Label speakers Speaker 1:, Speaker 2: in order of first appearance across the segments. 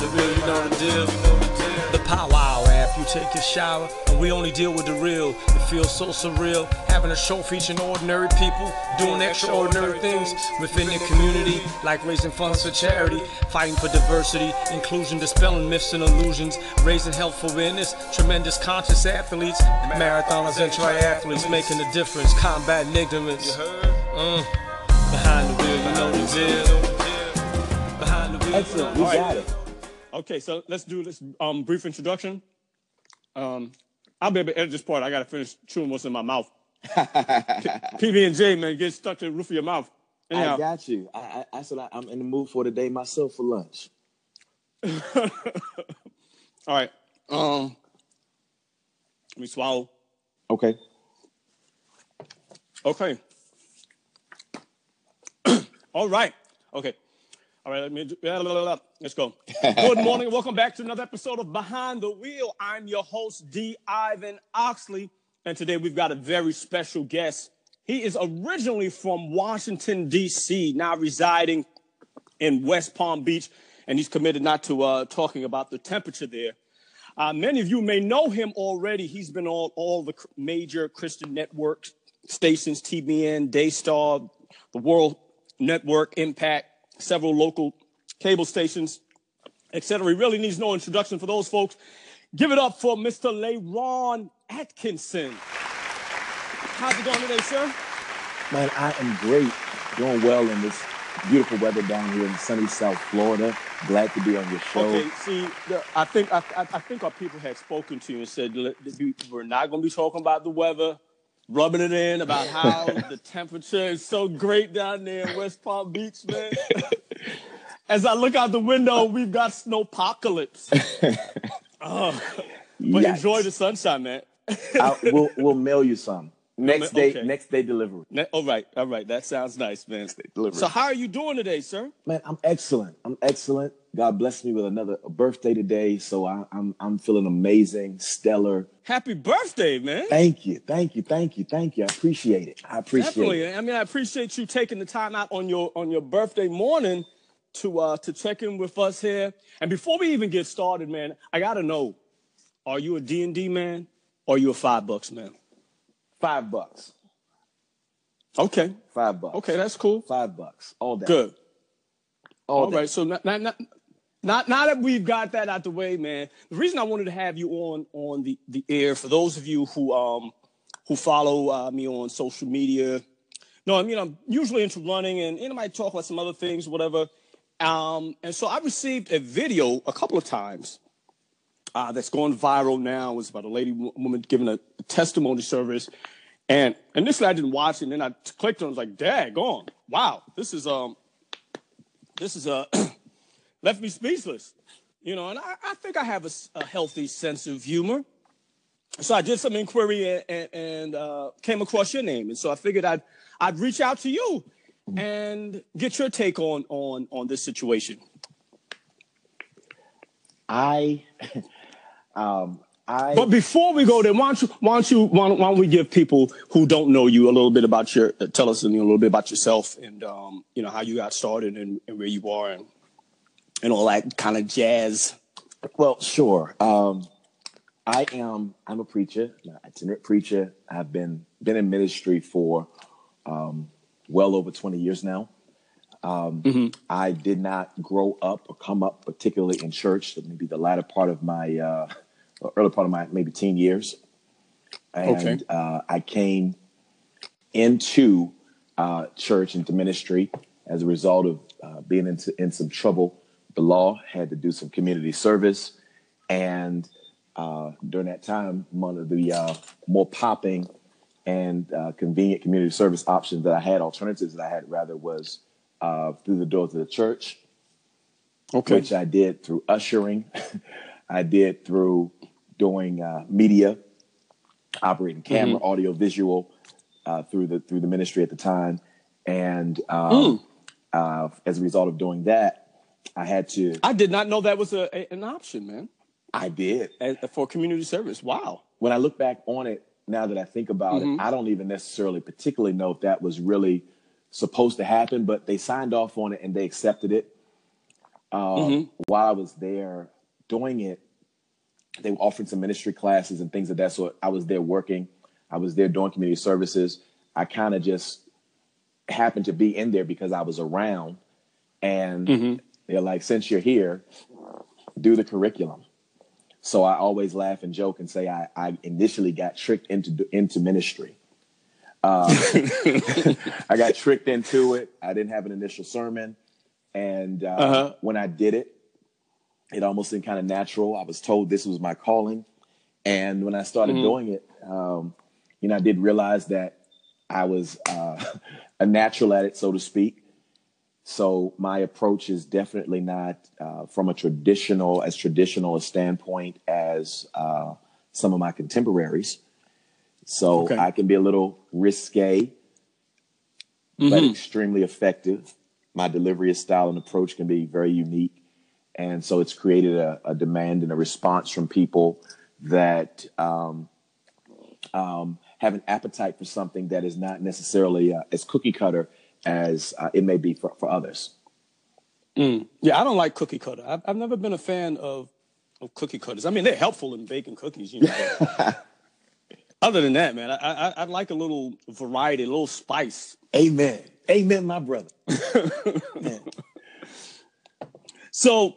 Speaker 1: Behind the wheel, you know the deal. The powwow app, you take a shower, and we only deal with the real. It feels so surreal, having a show featuring ordinary people doing extraordinary things within their community, like raising funds for charity, fighting for diversity, inclusion, dispelling myths and illusions, raising health awareness, tremendous conscious athletes, marathoners and triathletes making a difference, combating ignorance. Mm. Behind the wheel, you know the deal. Behind the wheel,
Speaker 2: Excellent. We
Speaker 3: All right.
Speaker 2: got it.
Speaker 3: Okay, so let's do this um, brief introduction. Um, I'll be able to edit this part. I gotta finish chewing what's in my mouth. PB and J, man, get stuck to the roof of your mouth. Anyhow,
Speaker 2: I got you. I, I, that's what I, I'm in the mood for today myself for lunch.
Speaker 3: all right. Um, let me swallow.
Speaker 2: Okay.
Speaker 3: Okay. All right. Okay. All right. Let me. Blah, blah, blah. Let's go. Good morning welcome back to another episode of Behind the Wheel. I'm your host D. Ivan Oxley, and today we've got a very special guest. He is originally from Washington D.C., now residing in West Palm Beach, and he's committed not to uh, talking about the temperature there. Uh, many of you may know him already. He's been on all the major Christian network stations, TBN, Daystar, the Word Network, Impact, several local cable stations, etc. He really needs no introduction for those folks. Give it up for Mr. LeRon Atkinson. How's it going today, sir?
Speaker 2: Man, I am great. Doing well in this beautiful weather down here in sunny South Florida. Glad to be on your show.
Speaker 3: Okay, see, I think I, I, think our people had spoken to you and said "Let- that we- we're not going to be talking about the weather, rubbing it in about how the temperature is so great down there in West Palm Beach, man. As I look out the window, we've got snowpocalypse. Oh, but
Speaker 2: Yikes.
Speaker 3: enjoy the sunshine, man.
Speaker 2: I, we'll, we'll mail you some. Next day,
Speaker 3: okay.
Speaker 2: next day delivery.
Speaker 3: Ne- All right, all right, that sounds nice, man.
Speaker 2: delivery.
Speaker 3: So, how are you doing today, sir?
Speaker 2: Man, I'm excellent. I'm excellent. God blessed me with another birthday today, so I, I'm I'm feeling amazing, stellar.
Speaker 3: Happy birthday, man.
Speaker 2: Thank you, thank you, thank you, thank you. I appreciate it. I appreciate
Speaker 3: Definitely.
Speaker 2: it.
Speaker 3: I mean, I appreciate you taking the time out on your on your birthday morning to uh to check in with us here. And before we even get started, man, I gotta know: Are you a D and D man or are you a five bucks man?
Speaker 2: Five bucks.
Speaker 3: Okay,
Speaker 2: Five bucks.
Speaker 3: okay, that's cool.
Speaker 2: Five bucks. All day.
Speaker 3: Good.
Speaker 2: All,
Speaker 3: All
Speaker 2: day.
Speaker 3: right. So not, not, not, not, now that we've got that out the way, man, the reason I wanted to have you on on the, the air, for those of you who um who follow uh, me on social media, no, I mean I'm usually into running and and I might talk about some other things, whatever. Um, and so I received a video a couple of times uh, that's gone viral now. It's about a lady woman giving a testimony service. And initially I didn't watch it, and then I clicked on it, I was like, dag on. Wow, this is um this is uh, left me speechless. You know, and I, I think I have a healthy sense of humor. So I did some inquiry and, and, and uh, came across your name, and so I figured I'd I'd reach out to you and get your take on on on this situation.
Speaker 2: I, um, I.
Speaker 3: But before we go there, why don't you why don't you why don't, why don't we give people who don't know you a little bit about your uh, tell us a little bit about yourself and um, you know how you got started and, and where you are and and all that kind of jazz.
Speaker 2: Well, sure. Um, I am. I'm a preacher, an itinerant preacher. I've been been in ministry for um, well over 20 years now. Um, I did not grow up or come up particularly in church. Maybe the latter part of my uh, early part of my maybe teen years, and
Speaker 3: Okay.
Speaker 2: uh, I came into uh, church into ministry as a result of uh, being into in some trouble. The law had to do some community service, and uh, during that time, one of the uh, more popping and uh, convenient community service options that I had, alternatives that I had rather, was uh, through the doors of the church,
Speaker 3: Okay.
Speaker 2: which I did through ushering. I did through doing uh, media, operating camera, audio, visual, uh, through the through the ministry at the time, and um, uh, as a result of doing that, I had to.
Speaker 3: I did not know that was a, a- an option, man,
Speaker 2: I did.
Speaker 3: as, for community service. Wow.
Speaker 2: when I look back on it, now that I think about it, I don't even necessarily particularly know if that was really supposed to happen, but they signed off on it and they accepted it. Um, mm-hmm. While I was there doing it, they were offering some ministry classes and things of that sort. I was there working. I was there doing community services. I kind of just happened to be in there because I was around. And mm-hmm. they're like, since you're here, do the curriculum. So I always laugh and joke and say I, I initially got tricked into into ministry. Uh, I got tricked into it. I didn't have an initial sermon, and uh, uh-huh. when I did it, it almost seemed kind of natural. I was told this was my calling, and when I started mm-hmm. doing it, um, you know, I did realize that I was uh, a natural at it, so to speak. So my approach is definitely not uh, from a traditional, as traditional a standpoint as uh, some of my contemporaries. So okay. I can be a little risque, mm-hmm. but extremely effective. My delivery style and approach can be very unique. And so it's created a, a demand and a response from people that um, um, have an appetite for something that is not necessarily uh, as cookie cutter as uh, it may be for, for others.
Speaker 3: Mm. Yeah, I don't like cookie cutter. I've, I've never been a fan of, of cookie cutters. I mean, they're helpful in baking cookies, you know. Other than that, man, I, I I like a little variety, a little spice.
Speaker 2: Amen. Amen, my brother.
Speaker 3: so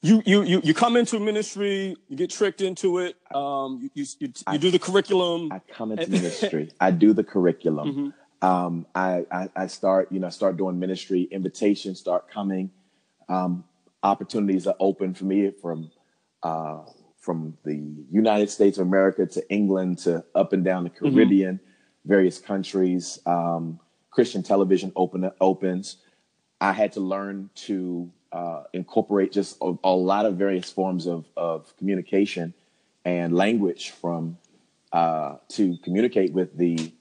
Speaker 3: you you you you come into ministry, you get tricked into it. Um, you you, you, you I, do the curriculum.
Speaker 2: I come into ministry. I do the curriculum. Um, I, I, I, start, you know, start doing ministry. Invitations start coming. Um, opportunities are open for me from uh, from the United States of America to England to up and down the mm-hmm. Caribbean, mm-hmm. various countries. Um, Christian television open opens. I had to learn to uh, incorporate just a, a, lot of various forms of, of communication and language from uh, to communicate with the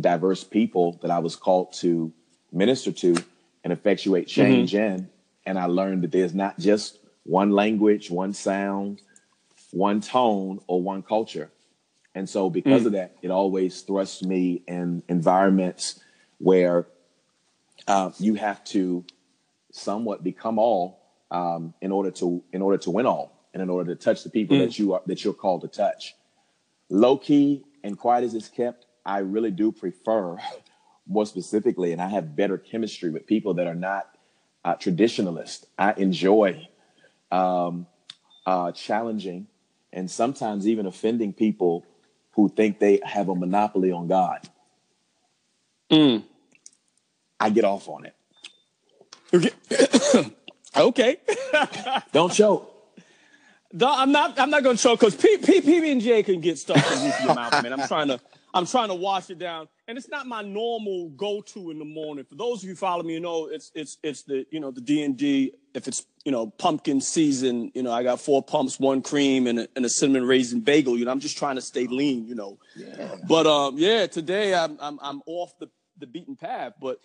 Speaker 2: diverse people that I was called to minister to and effectuate mm-hmm. change mm-hmm. in. And I learned that there's not just one language, one sound, one tone, or one culture. And so, because mm. of that, it always thrusts me in environments where uh, you have to somewhat become all um, in order to in order to win all, and in order to touch the people mm. that you are that you're called to touch. Low key and quiet as it's kept, I really do prefer, more specifically, and I have better chemistry with people that are not uh, traditionalist. I enjoy um, uh, challenging and sometimes even offending people who think they have a monopoly on God. Mm. I get off on it.
Speaker 3: Okay. okay.
Speaker 2: Don't choke.
Speaker 3: No, I'm not. I'm not going to choke because P. PB and J can get stuff in your mouth, man. I'm trying to. I'm trying to wash it down, and it's not my normal go-to in the morning. For those of you follow me, you know it's it's it's the you know the D and D. If it's you know pumpkin season, you know I got four pumps, one cream, and a, and a cinnamon raisin bagel. You know I'm just trying to stay lean. You know, yeah. but um yeah, today I'm I'm I'm off the the beaten path, but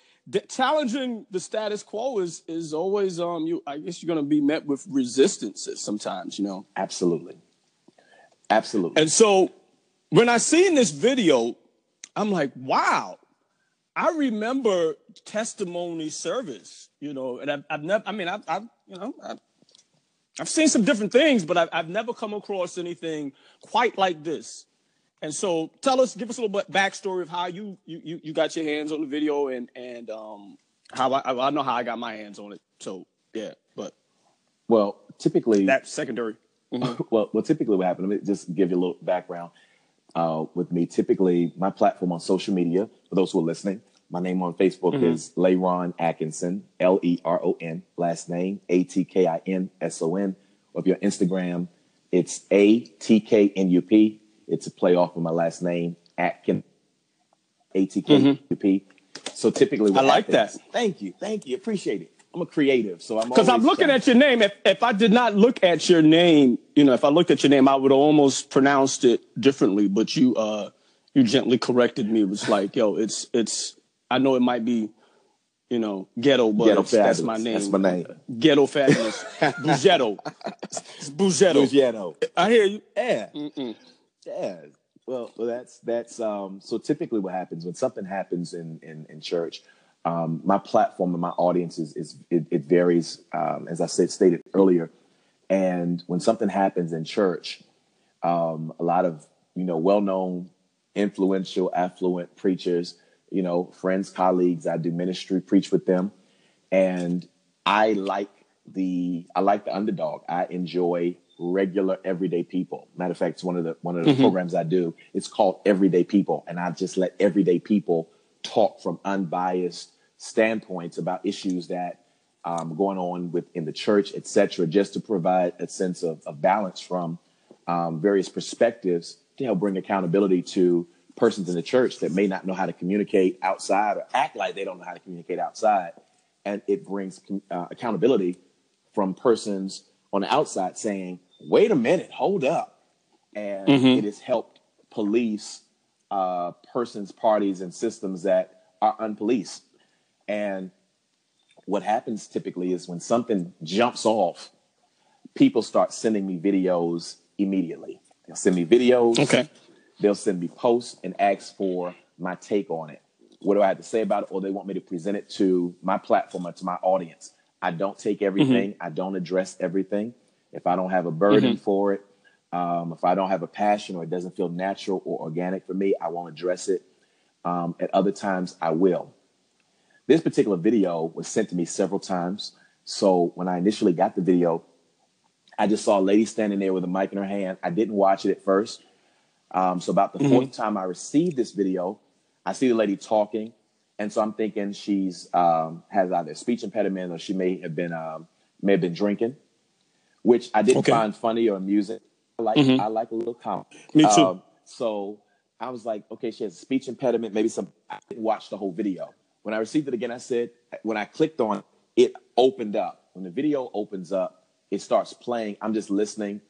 Speaker 3: challenging the status quo is is always um you I guess you're going to be met with resistances sometimes. You know,
Speaker 2: absolutely, absolutely,
Speaker 3: and so when I seen this video, I'm like, wow. I remember testimony service, you know, and I've, I've never, I mean, I've, I've you know, I've, I've, seen some different things, but I've, I've never come across anything quite like this. And so tell us, give us a little bit backstory of how you, you, you got your hands on the video and, and, um, how I, I know how I got my hands on it. So yeah, but.
Speaker 2: Well, typically.
Speaker 3: That's secondary.
Speaker 2: Mm-hmm. well, well, typically what happened, let me just give you a little background uh, with me. Typically, my platform on social media, for those who are listening, my name on Facebook mm-hmm. is Leron Atkinson, L E R O N, last name A T K I N S O N. Or if you're Instagram, it's A T K N U P. It's a play off of my last name, Atkin, A T K N U P. So typically,
Speaker 3: I like
Speaker 2: that. Thank you, thank you, appreciate it. I'm a creative, so I'm
Speaker 3: because I'm looking trying. at your name. If if I did not look at your name, you know, if I looked at your name, I would almost pronounced it differently. But you uh you gently corrected me. It was like, yo, it's it's. I know it might be, you know, ghetto, but ghetto that's my name.
Speaker 2: That's my name.
Speaker 3: Ghetto fabulous. Bugetto. Bugetto.
Speaker 2: Bugetto.
Speaker 3: I hear you.
Speaker 2: Yeah. Mm-mm. Yeah. Well, well, that's that's um. So typically, what happens when something happens in in in church um, my platform and my audience is, is it, it varies, um, as I said stated earlier. And when something happens in church, um, a lot of you know well-known, influential, affluent preachers, you know, friends, colleagues, I do ministry, preach with them, and I like the I like the underdog. I enjoy regular everyday people. Matter of fact, it's one of the one of the mm-hmm. programs I do. It's called Everyday People, and I just let everyday people talk from unbiased standpoints about issues that um, going on within the church, etc., just to provide a sense of, of balance from um, various perspectives to help bring accountability to persons in the church that may not know how to communicate outside or act like they don't know how to communicate outside. And it brings uh, accountability from persons on the outside saying, wait a minute, hold up. And mm-hmm. it has helped police uh, persons, parties, and systems that are unpoliced. And what happens typically is when something jumps off, people start sending me videos immediately. They'll send me videos.
Speaker 3: Okay.
Speaker 2: They'll send me posts and ask for my take on it. What do I have to say about it? Or they want me to present it to my platform or to my audience. I don't take everything. Mm-hmm. I don't address everything. If I don't have a burden mm-hmm. for it, um, if I don't have a passion or it doesn't feel natural or organic for me, I won't address it. Um, at other times, I will. This particular video was sent to me several times. So when I initially got the video, I just saw a lady standing there with a mic in her hand. I didn't watch it at first. Um, so about the mm-hmm. fourth time I received this video, I see the lady talking and so I'm thinking she's um, has either speech impediment or she may have been um, may have been drinking, which I didn't okay. find funny or amusing. I like mm-hmm. I like a little comedy.
Speaker 3: Me too. Um,
Speaker 2: so I was like, okay, she has a speech impediment. Maybe some. I didn't watch the whole video. When I received it again, I said when I clicked on it, it opened up. When the video opens up, it starts playing. I'm just listening,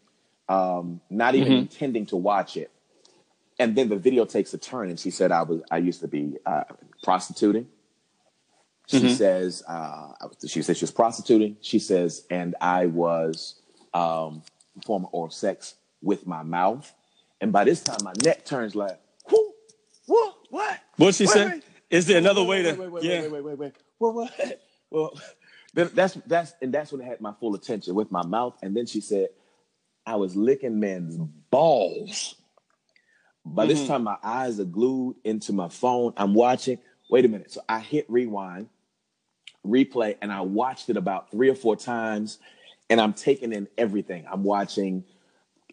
Speaker 2: um, not even mm-hmm. intending to watch it. And then the video takes a turn and she said i was i used to be uh, prostituting. She mm-hmm. says uh, she said she was prostituting. She says and i was um, performing oral sex with my mouth. And by this time my neck turns like whoo whoo what?
Speaker 3: What she say is there another way to
Speaker 2: wait wait yeah. wait wait wait wait well what well that's that's and that's when it had my full attention with my mouth and then she said i was licking men's balls by mm-hmm. this time, my eyes are glued into my phone. I'm watching. Wait a minute. So I hit rewind, replay, and I watched it about three or four times. And I'm taking in everything. I'm watching,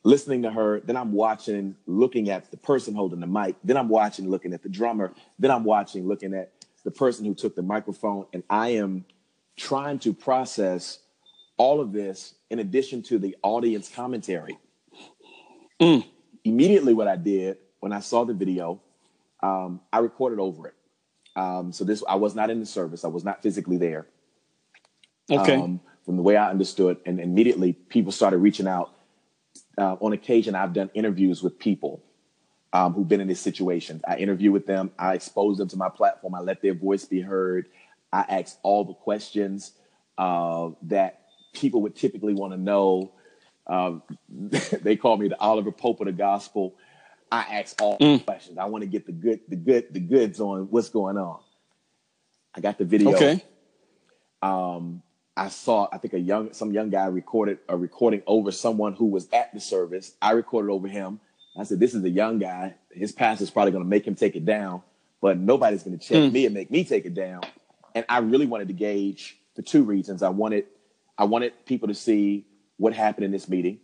Speaker 2: listening to her. Then I'm watching, looking at the person holding the mic. Then I'm watching, looking at the drummer. Then I'm watching, looking at the person who took the microphone. And I am trying to process all of this in addition to the audience commentary. Mm immediately what I did when I saw the video, um, I recorded over it. Um, so this, I was not in the service. I was not physically there.
Speaker 3: Okay. Um,
Speaker 2: from the way I understood, and immediately people started reaching out. Uh, on occasion, I've done interviews with people um, who've been in this situation. I interview with them. I expose them to my platform. I let their voice be heard. I ask all the questions uh, that people would typically want to know um, they call me the Olivia Pope of the gospel. I ask all mm. questions. I want to get the good, the good, the goods on what's going on. I got the video.
Speaker 3: Okay.
Speaker 2: Um, I saw, I think a young, some young guy recorded a recording over someone who was at the service. I recorded over him. I said, "This is a young guy. His pastor's probably going to make him take it down, but nobody's going to check mm. me and make me take it down." And I really wanted to gauge for two reasons. I wanted, I wanted people to see what happened in this meeting.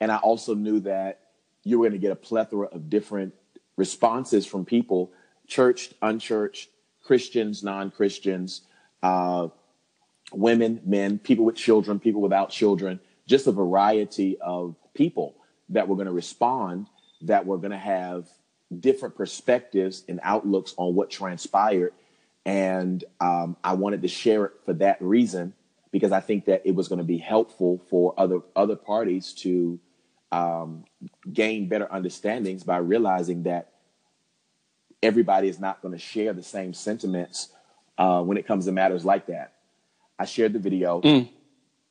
Speaker 2: And I also knew that you were going to get a plethora of different responses from people, churched, unchurched, Christians, non Christians, uh, women, men, people with children, people without children, just a variety of people that were going to respond, that were going to have different perspectives and outlooks on what transpired. And um, I wanted to share it for that reason because I think that it was going to be helpful for other other parties to um, gain better understandings by realizing that everybody is not going to share the same sentiments uh, when it comes to matters like that. I shared the video, mm.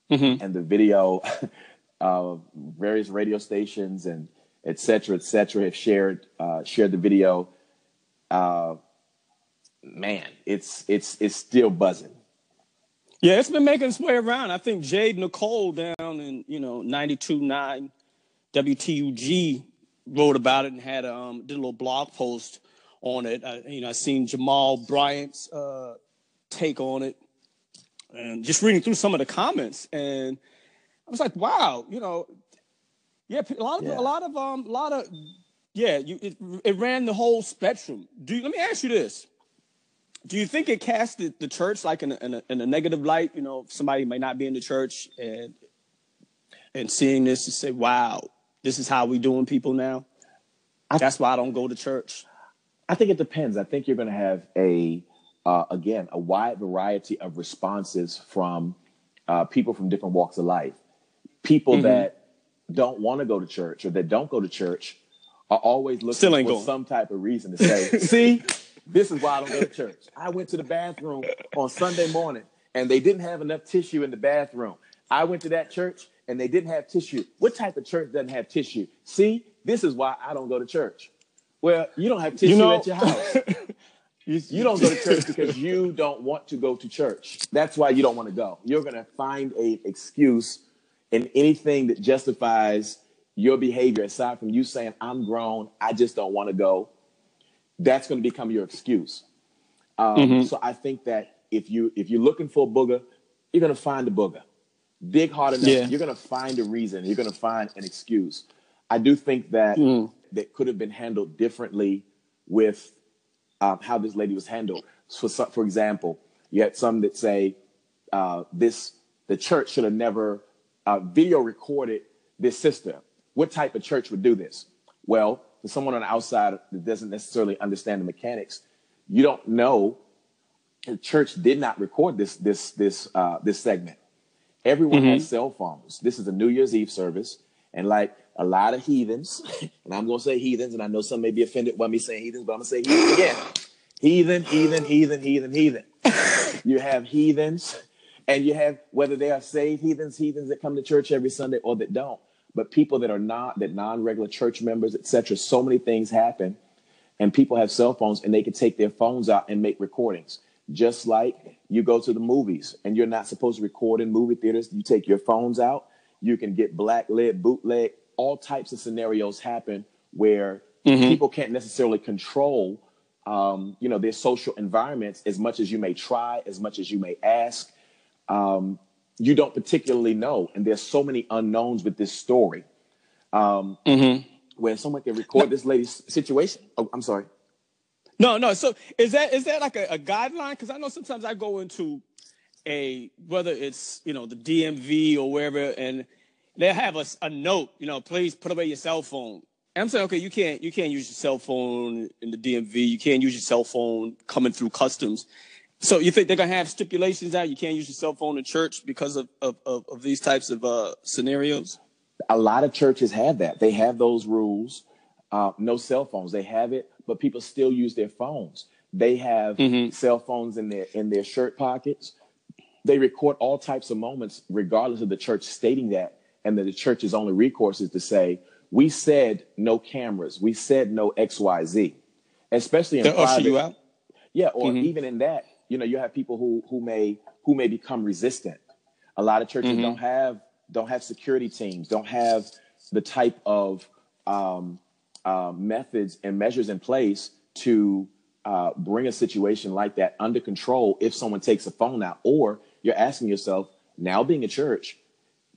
Speaker 2: mm-hmm. and the video, uh, various radio stations and et cetera, et cetera, have shared uh, shared the video. Uh, man, it's it's it's still buzzing.
Speaker 3: Yeah, it's been making its way around. I think Jade Nicole down in you know ninety two nine WTUG wrote about it and had um did a little blog post on it. I, you know, I seen Jamal Bryant's uh, take on it, and just reading through some of the comments, and I was like, wow, you know, yeah, a lot of yeah. a lot of um, a lot of yeah, you it, it ran the whole spectrum. Do you, let me ask you this: Do you think it casted the church like in a, in a, in a negative light? You know, somebody may not be in the church and and seeing this to say, "Wow, this is how we doing people now." That's why I don't go to church.
Speaker 2: I think it depends. I think you're going to have a uh, again a wide variety of responses from uh, people from different walks of life. People mm-hmm. that don't want to go to church or that don't go to church are always looking for going. some type of reason to say, "See, this is why I don't go to church. I went to the bathroom on Sunday morning and they didn't have enough tissue in the bathroom. I went to that church and they didn't have tissue. What type of church doesn't have tissue? See, this is why I don't go to church. Well, you don't have tissue you know, at your house. you, you don't go to church because you don't want to go to church. That's why you don't want to go. You're going to find a excuse in anything that justifies your behavior aside from you saying i'm grown i just don't want to go that's going to become your excuse um, mm-hmm. so i think that if you if you're looking for a booger you're going to find a booger dig hard enough yeah. you're going to find a reason you're going to find an excuse i do think that mm. that could have been handled differently with um, how this lady was handled so for example you had some that say uh, this the church should have never uh, video recorded this sister what type of church would do this? Well, for someone on the outside that doesn't necessarily understand the mechanics, you don't know the church did not record this this this uh, this segment. Everyone mm-hmm. has cell phones. This is a New Year's Eve service, and like a lot of heathens, and I'm gonna say heathens, and I know some may be offended by me saying heathens, but I'm gonna say heathens again. Heathen, heathen, heathen, heathen, heathen. you have heathens, and you have whether they are saved heathens, heathens that come to church every Sunday or that don't but people that are not that non-regular church members etc so many things happen and people have cell phones and they can take their phones out and make recordings just like you go to the movies and you're not supposed to record in movie theaters you take your phones out you can get black lit bootleg all types of scenarios happen where mm-hmm. people can't necessarily control um, you know their social environments as much as you may try as much as you may ask um, you don't particularly know. And there's so many unknowns with this story. Um, mm-hmm. Where someone can record no. this lady's situation. Oh, I'm sorry.
Speaker 3: No, no. So is that is that like a, a guideline? Because I know sometimes I go into a whether it's you know the DMV or wherever, and they have a, a note. You know, please put away your cell phone. And I'm saying, okay, you can't you can't use your cell phone in the DMV. You can't use your cell phone coming through customs. So you think they're gonna have stipulations out? You can't use your cell phone in church because of of, of, of these types of uh, scenarios.
Speaker 2: A lot of churches have that. They have those rules. Uh, no cell phones. They have it, but people still use their phones. They have mm-hmm. cell phones in their in their shirt pockets. They record all types of moments, regardless of the church stating that, and that the church's only recourse is to say, "We said no cameras. We said no X, Y, Z." Especially in
Speaker 3: They'll private, you out.
Speaker 2: Yeah, or mm-hmm. even in that, you know you have people who who may who may become resistant a lot of churches mm-hmm. don't have don't have security teams don't have the type of um, uh, methods and measures in place to uh, bring a situation like that under control if someone takes a phone out or you're asking yourself now being a church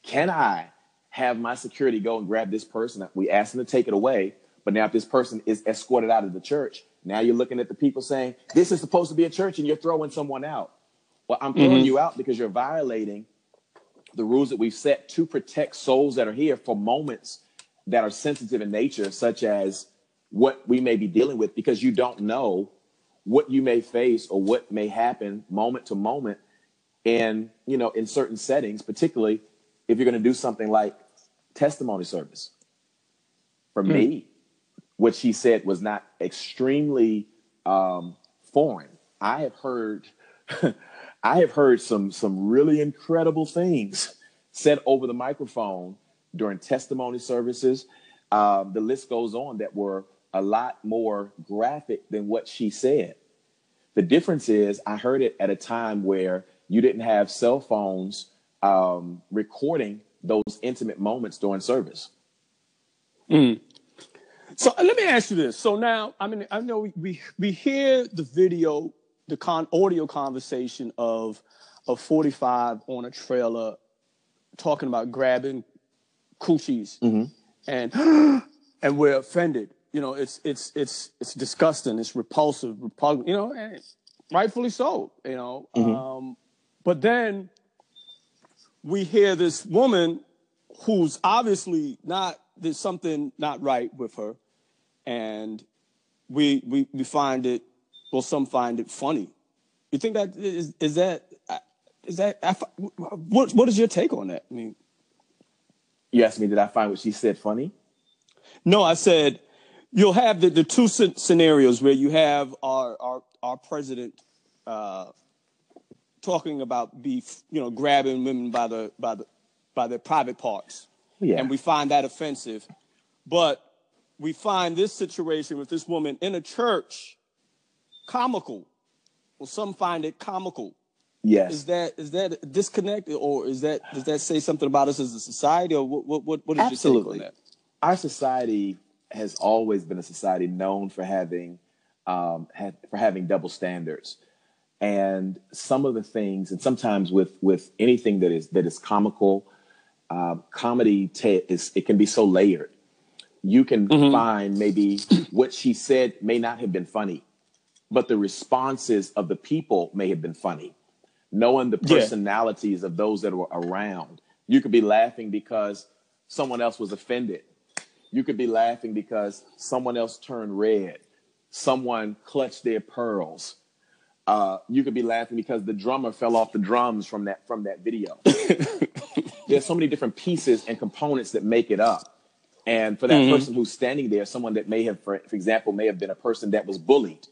Speaker 2: can i have my security go and grab this person we asked them to take it away but now if this person is escorted out of the church now you're looking at the people saying, this is supposed to be a church and you're throwing someone out. Well, I'm throwing mm-hmm. you out because you're violating the rules that we've set to protect souls that are here for moments that are sensitive in nature, such as what we may be dealing with, because you don't know what you may face or what may happen moment to moment and you know in certain settings particularly if you're going to do something like testimony service for mm. me what she said was not extremely um, foreign. I have heard, I have heard some some really incredible things said over the microphone during testimony services. Um, the list goes on that were a lot more graphic than what she said. The difference is I heard it at a time where you didn't have cell phones um, recording those intimate moments during service.
Speaker 3: Mm. So uh, let me ask you this. So now, I mean, I know we we, we hear the video, the con audio conversation of of 45 on a trailer talking about grabbing coochies
Speaker 2: mm-hmm.
Speaker 3: and and we're offended. You know, it's it's it's it's disgusting. It's repulsive, repugnant. You know, and rightfully so. You know,
Speaker 2: mm-hmm.
Speaker 3: um, but then we hear this woman who's obviously not there's something not right with her, and we we we find it. Well, some find it funny. You think that is is that is that what what is your take on that? I mean,
Speaker 2: you asked me, did I find what she said funny?
Speaker 3: No, I said you'll have the, the two scenarios where you have our our, our president uh, talking about beef, you know, grabbing women by the by the by their private parts,
Speaker 2: yeah.
Speaker 3: and we find that offensive. But we find this situation with this woman in a church comical. Well, some find it comical.
Speaker 2: Yes.
Speaker 3: Is that is that disconnected, or is that does that say something about us as a society, or what what what, what is
Speaker 2: Absolutely.
Speaker 3: your take on that?
Speaker 2: Our society has always been a society known for having um, had, for having double standards, and some of the things, and sometimes with with anything that is that is comical, uh, comedy is it can be so layered. You can mm-hmm. find maybe what she said may not have been funny, but the responses of the people may have been funny knowing the personalities yeah. of those that were around. You could be laughing because someone else was offended. You could be laughing because someone else turned red. Someone clutched their pearls. Uh, you could be laughing because the drummer fell off the drums from that from that video. There's so many different pieces and components that make it up. And for that mm-hmm. person who's standing there, someone that may have, for, for example, may have been a person that was bullied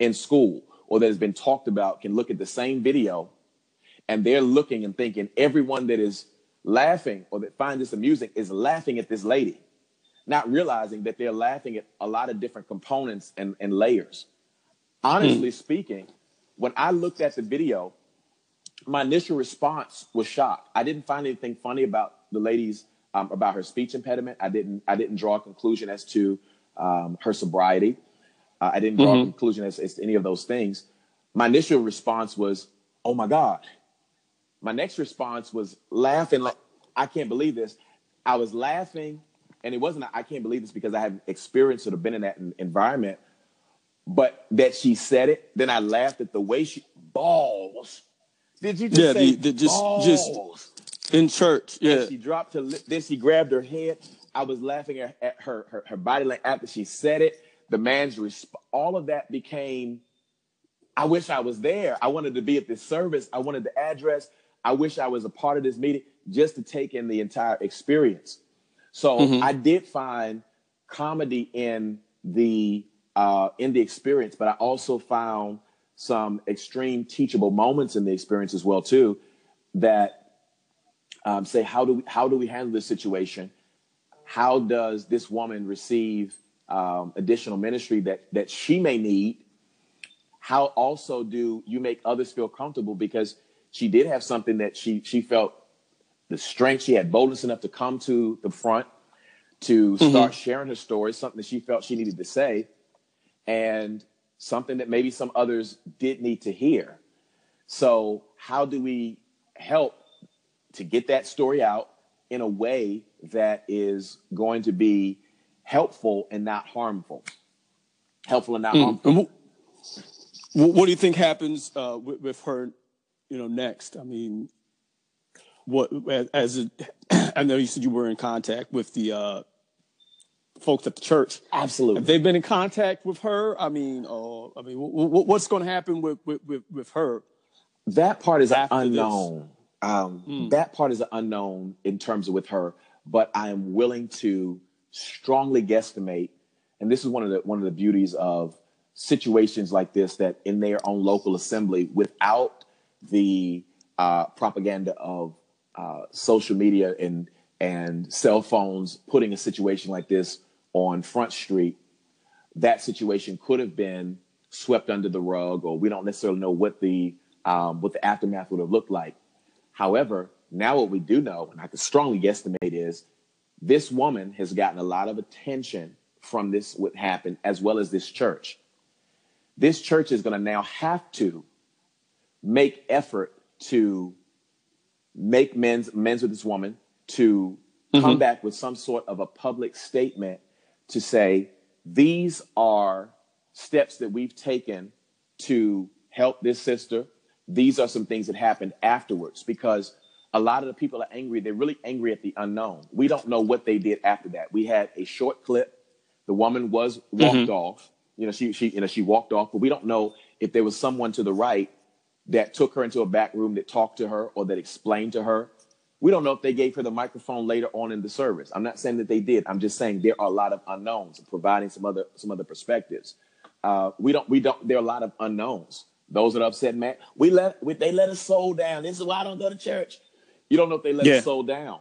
Speaker 2: in school or that has been talked about can look at the same video and they're looking and thinking everyone that is laughing or that finds this amusing is laughing at this lady, not realizing that they're laughing at a lot of different components and, and layers. Honestly hmm. speaking, when I looked at the video, my initial response was shock. I didn't find anything funny about the lady's um, about her speech impediment. I didn't I didn't draw a conclusion as to um, her sobriety. Uh, I didn't draw mm-hmm. a conclusion as, as to any of those things. My initial response was, "Oh my God, my next response was laughing like I can't believe this. I was laughing, and it wasn't I can't believe this because I had experienced it or been in that environment. But that she said it, then I laughed at the way she balls. Did you just yeah, say the, the, just balls?
Speaker 3: just in church? Yeah.
Speaker 2: And she dropped her lip. Then she grabbed her head. I was laughing at, at her, her her body language after she said it. The man's resp- all of that became. I wish I was there. I wanted to be at this service. I wanted the address. I wish I was a part of this meeting just to take in the entire experience. So mm-hmm. I did find comedy in the uh, in the experience, but I also found some extreme teachable moments in the experience as well too. That um, say how do we how do we handle this situation? How does this woman receive um, additional ministry that that she may need? How also do you make others feel comfortable because she did have something that she she felt the strength she had boldness enough to come to the front to mm-hmm. start sharing her story something that she felt she needed to say and something that maybe some others did need to hear so how do we help to get that story out in a way that is going to be helpful and not harmful helpful and not mm. harmful
Speaker 3: what do you think happens uh, with, with her you know, next? I mean, what as a, I know you said you were in contact with the uh, folks at the church.
Speaker 2: Absolutely,
Speaker 3: have they've been in contact with her? I mean, uh, I mean, w- w- what's going to happen with, with, with with her?
Speaker 2: That part is unknown. Um, mm. That part is unknown in terms of with her, but I am willing to strongly guesstimate, and this is one of the one of the beauties of situations like this that in their own local assembly, without the uh, propaganda of uh, social media and and cell phones putting a situation like this on Front Street, that situation could have been swept under the rug, or we don't necessarily know what the um, what the aftermath would have looked like. However, now what we do know, and I can strongly guesstimate, is this woman has gotten a lot of attention from this what happened, as well as this church. This church is going to now have to make effort to make men's men's with this woman to mm-hmm. come back with some sort of a public statement to say these are steps that we've taken to help this sister. These are some things that happened afterwards because a lot of the people are angry. They're really angry at the unknown. We don't know what they did after that. We had a short clip. The woman was walked mm-hmm. off. You know, she she you know she walked off, but we don't know if there was someone to the right that took her into a back room that talked to her or that explained to her. We don't know if they gave her the microphone later on in the service. I'm not saying that they did. I'm just saying there are a lot of unknowns providing some other some other perspectives. Uh, we don't we don't there are a lot of unknowns. Those that are upset, man, we let we, they let us soul down. This is why I don't go to church. You don't know if they let yeah. us soul down.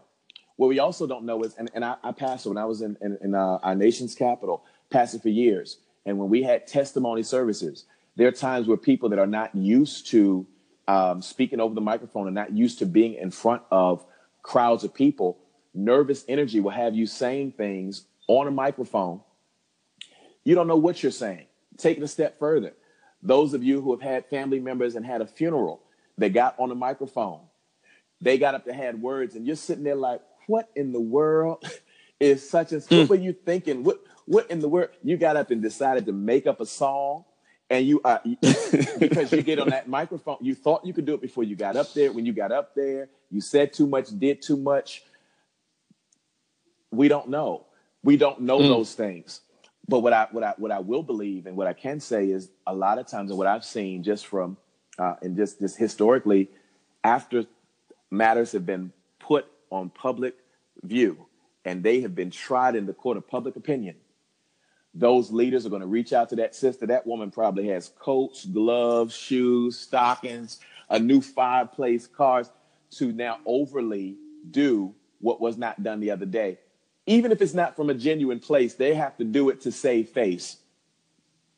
Speaker 2: What we also don't know is, and, and I, I pastored when I was in, in, in uh, our nation's capital, pastored for years. And when we had testimony services, there are times where people that are not used to um, speaking over the microphone and not used to being in front of crowds of people, nervous energy will have you saying things on a microphone. You don't know what you're saying. Take it a step further. Those of you who have had family members and had a funeral, they got on the microphone. They got up to had words, and you're sitting there like, what in the world is such and mm. what were you thinking? What what in the world? You got up and decided to make up a song and you uh, because you get on that microphone you thought you could do it before you got up there. When you got up there you said too much did too much. We don't know. We don't know mm. those things. But what i what i what i will believe and what i can say is a lot of times and what i've seen just from uh, and just just historically after matters have been put on public view and they have been tried in the court of public opinion those leaders are going to reach out to that sister. That woman probably has coats, gloves, shoes, stockings, a new fireplace, cars to now overly do what was not done the other day. Even if it's not from a genuine place, they have to do it to save face.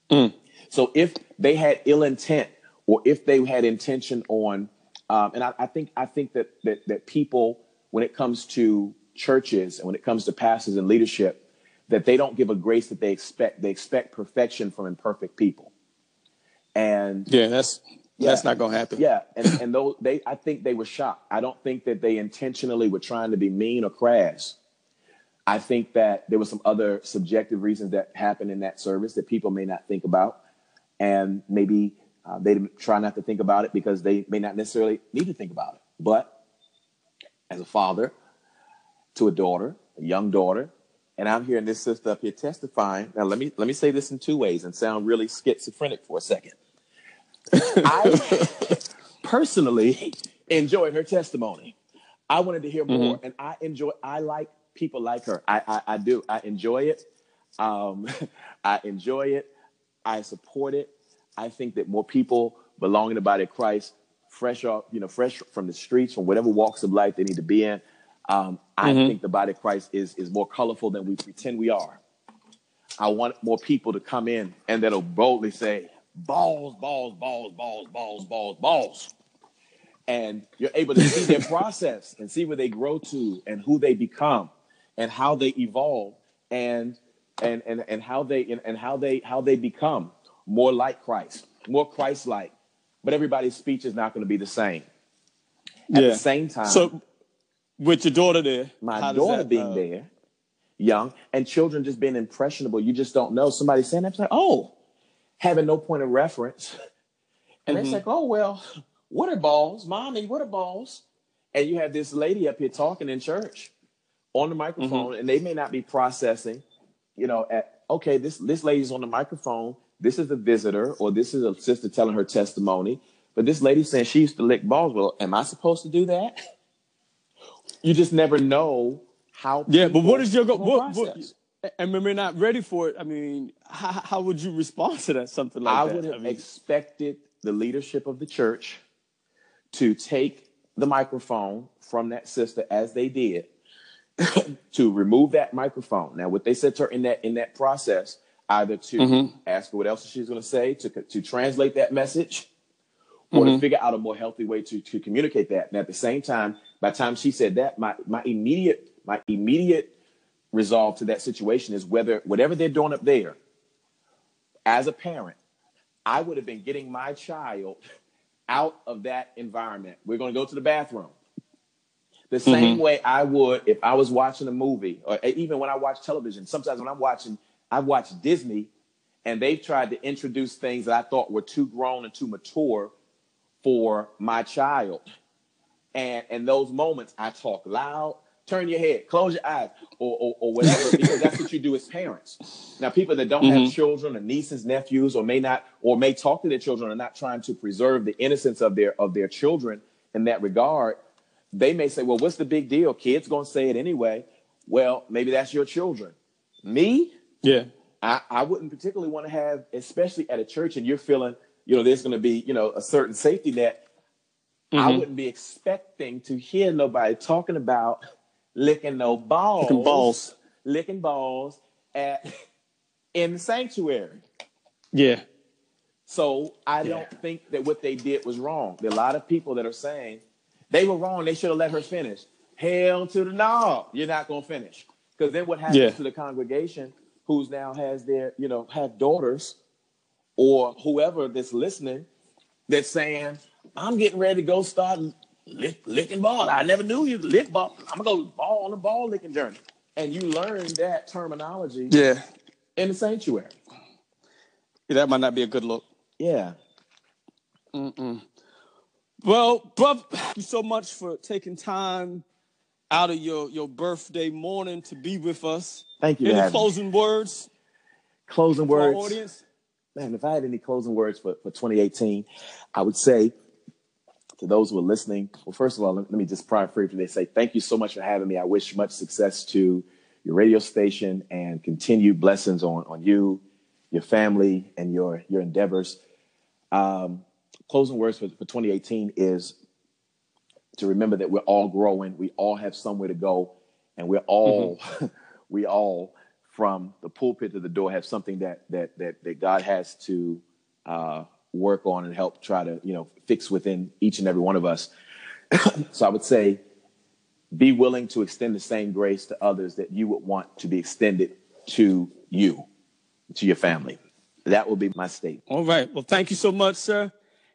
Speaker 2: Mm. So if they had ill intent or if they had intention on, um, and I, I think I think that, that that people, when it comes to churches and when it comes to pastors and leadership, that they don't give a grace that they expect. They expect perfection from imperfect people. And
Speaker 3: yeah, that's yeah, that's not going to happen.
Speaker 2: Yeah, and and those they, I think they were shocked. I don't think that they intentionally were trying to be mean or crass. I think that there was some other subjective reasons that happened in that service that people may not think about, and maybe uh, they didn't try not to think about it because they may not necessarily need to think about it. But as a father to a daughter, a young daughter, and I'm hearing this sister up here testifying. Now let me let me say this in two ways and sound really schizophrenic for a second. I personally enjoyed her testimony. I wanted to hear more, mm-hmm. and I enjoy. I like people like her. I I, I do. I enjoy it. Um, I enjoy it. I support it. I think that more people belonging to the body of Christ, fresh off, you know, fresh from the streets, from whatever walks of life they need to be in, um, I mm-hmm. think the body of Christ is is more colorful than we pretend we are. I want more people to come in and that'll boldly say, balls, balls, balls, balls, balls, balls, balls. And you're able to see their process and see where they grow to and who they become and how they evolve and and and, and how they and, and how they how they become more like Christ, more Christ-like. But everybody's speech is not going to be the same. At yeah. the same time,
Speaker 3: so with your daughter there.
Speaker 2: My daughter that, being uh, there, young, and children just being impressionable. You just don't know. Somebody saying that, like, oh, having no point of reference. And mm-hmm. it's like, oh, well, what are balls? Mommy, what are balls? And you have this lady up here talking in church on the microphone, mm-hmm. and they may not be processing, you know, at, okay, this, this lady's on the microphone. This is a visitor, or this is a sister telling her testimony. But this lady saying she used to lick balls. Well, am I supposed to do that? you just never know how.
Speaker 3: Yeah, but what is your go? What, what, and when we're not ready for it, I mean, how, how would you respond to that? Something like
Speaker 2: I
Speaker 3: that.
Speaker 2: I would have I mean, expected the leadership of the church to take the microphone from that sister as they did to remove that microphone. Now, what they said to her in that in that process, either to mm-hmm. ask her what else she's going to say, to to translate that message, or mm-hmm. to figure out a more healthy way to to communicate that. And at the same time, by the time she said that, my my immediate my immediate resolve to that situation is whether whatever they're doing up there, as a parent, I would have been getting my child out of that environment. We're going to go to the bathroom. The same mm-hmm. way I would if I was watching a movie, or even when I watch television. Sometimes when I'm watching, I watch Disney, and they've tried to introduce things that I thought were too grown and too mature for my child. And in those moments, I talk loud, turn your head, close your eyes, or, or, or whatever, because that's what you do as parents. Now, people that don't mm-hmm. have children or nieces, nephews, or may not, or may talk to their children, are not trying to preserve the innocence of their of their children in that regard. They may say, "Well, what's the big deal? Kids gonna say it anyway." Well, maybe that's your children. Me,
Speaker 3: yeah,
Speaker 2: I, I wouldn't particularly want to have, especially at a church, and you're feeling, you know, there's going to be, you know, a certain safety net. Mm-hmm. I wouldn't be expecting to hear nobody talking about licking no balls,
Speaker 3: licking balls,
Speaker 2: licking balls at in the sanctuary.
Speaker 3: Yeah.
Speaker 2: So I yeah. don't think that what they did was wrong. There are a lot of people that are saying they were wrong. They should have let her finish. Hell to the no, you're not gonna finish. Because then what happens yeah. to the congregation who's now has their, you know, have daughters or whoever that's listening that's saying, I'm getting ready to go start lick, licking ball. I never knew you lick ball. I'm gonna go ball on the ball licking journey. And you learn that terminology
Speaker 3: yeah.
Speaker 2: in the sanctuary.
Speaker 3: Yeah, that might not be a good look.
Speaker 2: Yeah.
Speaker 3: Mm-mm. Well, brother, thank you so much for taking time out of your, your birthday morning to be with us.
Speaker 2: Thank you.
Speaker 3: Any closing me. words?
Speaker 2: Closing words. audience? Man, if I had any closing words for, for 2018, I would say to those who are listening, well, first of all, let, me just prior briefly say thank you so much for having me. I wish much success to your radio station and continued blessings on, on you, your family, and your, your endeavors. Um, closing words for, for 2018 is to remember that we're all growing, we all have somewhere to go, and we're all mm-hmm. we all from the pulpit to the door have something that that that, that God has to uh, work on and help try to you know fix within each and every one of us. so I would say, be willing to extend the same grace to others that you would want to be extended to you, to your family. That will be my statement.
Speaker 3: All right. Well, thank you so much, sir,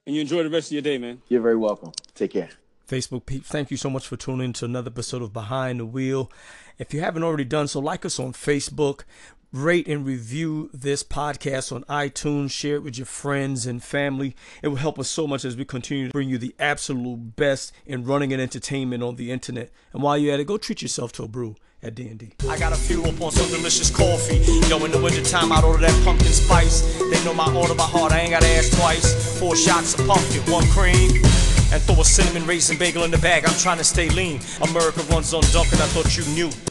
Speaker 3: and you enjoy the rest of your day, man.
Speaker 2: You're very welcome. Take care.
Speaker 1: Facebook peeps, thank you so much for tuning in to another episode of Behind the Wheel. If you haven't already done so, like us on Facebook, rate and review this podcast on iTunes, share it with your friends and family. It will help us so much as we continue to bring you the absolute best in running and entertainment on the internet. And while you're at it, go treat yourself to a brew at D&D. I got a few up on some delicious coffee. Yo, in the wintertime, I'd order that pumpkin spice. They know my order by heart, I ain't gotta ask twice. Four shots of pumpkin, one cream and throw a cinnamon raisin bagel in the bag. I'm trying to stay lean. America runs on Dunkin', I thought you knew.